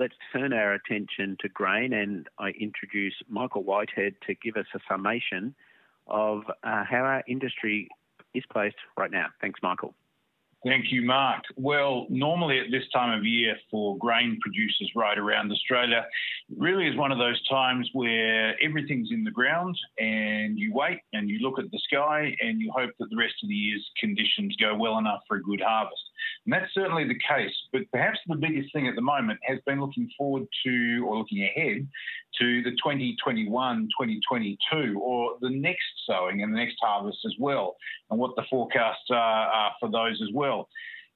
let's turn our attention to grain, and I introduce Michael Whitehead to give us a summation of uh, how our industry is placed right now. Thanks, Michael. Thank you, Mark. Well, normally at this time of year for grain producers right around Australia, really is one of those times where everything's in the ground and you wait and you look at the sky and you hope that the rest of the year's conditions go well enough for a good harvest. And that's certainly the case. But perhaps the biggest thing at the moment has been looking forward to or looking ahead to the 2021 2022 or the next sowing and the next harvest as well, and what the forecasts are, are for those as well.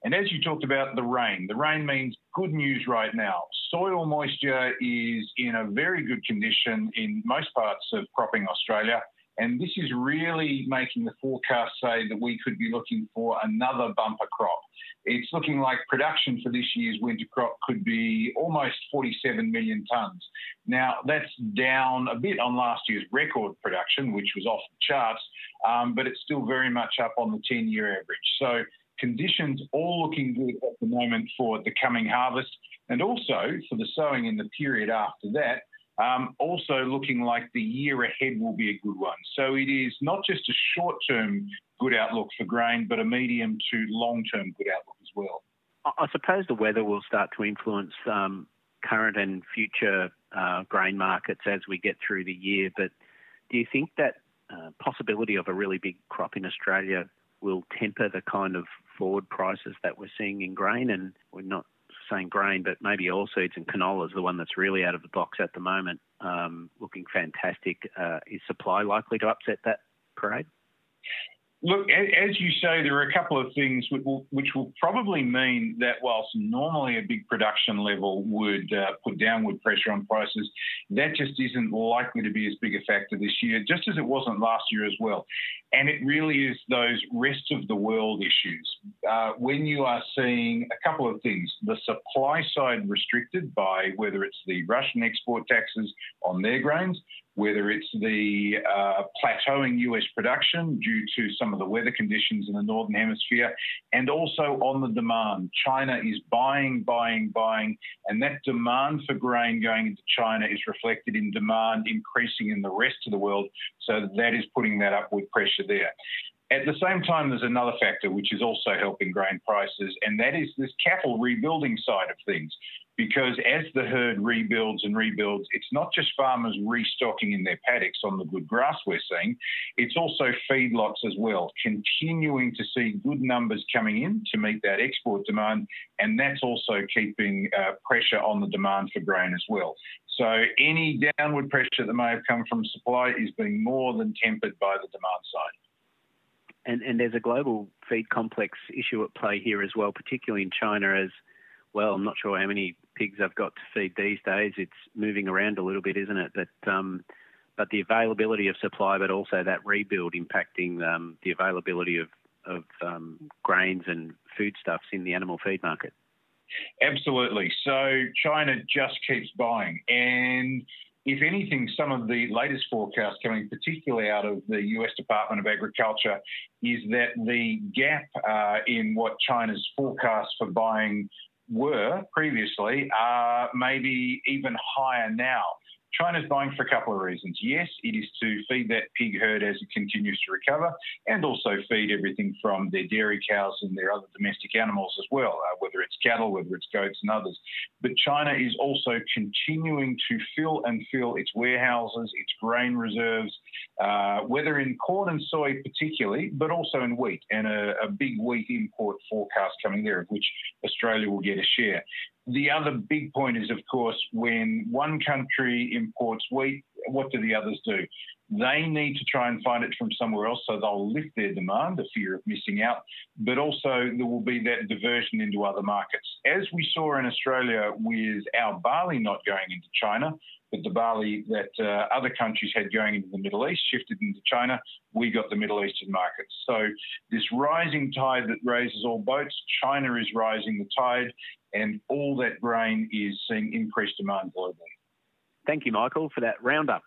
And as you talked about the rain, the rain means good news right now. Soil moisture is in a very good condition in most parts of cropping Australia. And this is really making the forecast say that we could be looking for another bumper crop. It's looking like production for this year's winter crop could be almost 47 million tonnes. Now, that's down a bit on last year's record production, which was off the charts, um, but it's still very much up on the 10 year average. So, conditions all looking good at the moment for the coming harvest and also for the sowing in the period after that. Um, also looking like the year ahead will be a good one. So it is not just a short term good outlook for grain, but a medium to long term good outlook as well. I suppose the weather will start to influence um, current and future uh, grain markets as we get through the year. But do you think that uh, possibility of a really big crop in Australia will temper the kind of forward prices that we're seeing in grain? And we're not saying grain, but maybe oilseeds and canola is the one that's really out of the box at the moment, um, looking fantastic. Uh, is supply likely to upset that parade? Look, as you say, there are a couple of things which will, which will probably mean that whilst normally a big production level would uh, put downward pressure on prices, that just isn't likely to be as big a factor this year, just as it wasn't last year as well. And it really is those rest of the world issues. Uh, when you are seeing a couple of things, the supply side restricted by whether it's the Russian export taxes on their grains, whether it's the uh, plateauing US production due to some of the weather conditions in the Northern Hemisphere, and also on the demand. China is buying, buying, buying, and that demand for grain going into China is reflected in demand increasing in the rest of the world. So that is putting that upward pressure there. At the same time, there's another factor which is also helping grain prices, and that is this cattle rebuilding side of things because as the herd rebuilds and rebuilds, it's not just farmers restocking in their paddocks on the good grass we're seeing, it's also feedlots as well, continuing to see good numbers coming in to meet that export demand, and that's also keeping uh, pressure on the demand for grain as well. So any downward pressure that may have come from supply is being more than tempered by the demand side. And, and there's a global feed complex issue at play here as well, particularly in China as well. I'm not sure how many pigs I've got to feed these days. It's moving around a little bit, isn't it? But um, but the availability of supply, but also that rebuild impacting um, the availability of of um, grains and foodstuffs in the animal feed market. Absolutely. So China just keeps buying, and if anything, some of the latest forecasts coming particularly out of the US Department of Agriculture is that the gap uh, in what China's forecasts for buying were previously are maybe even higher now. China's buying for a couple of reasons. Yes, it is to feed that pig herd as it continues to recover and also feed everything from their dairy cows and their other domestic animals as well, uh, whether it's cattle, whether it's goats and others. But China is also continuing to fill and fill its warehouses, its grain reserves, uh, whether in corn and soy particularly, but also in wheat, and a, a big wheat import forecast coming there, of which Australia will get a share. The other big point is, of course, when one country imports wheat, what do the others do? They need to try and find it from somewhere else, so they'll lift their demand, the fear of missing out, but also there will be that diversion into other markets. As we saw in Australia with our barley not going into China, but the barley that uh, other countries had going into the Middle East shifted into China, we got the Middle Eastern markets. So this rising tide that raises all boats, China is rising the tide, and all that grain is seeing increased demand globally. Thank you, Michael, for that roundup.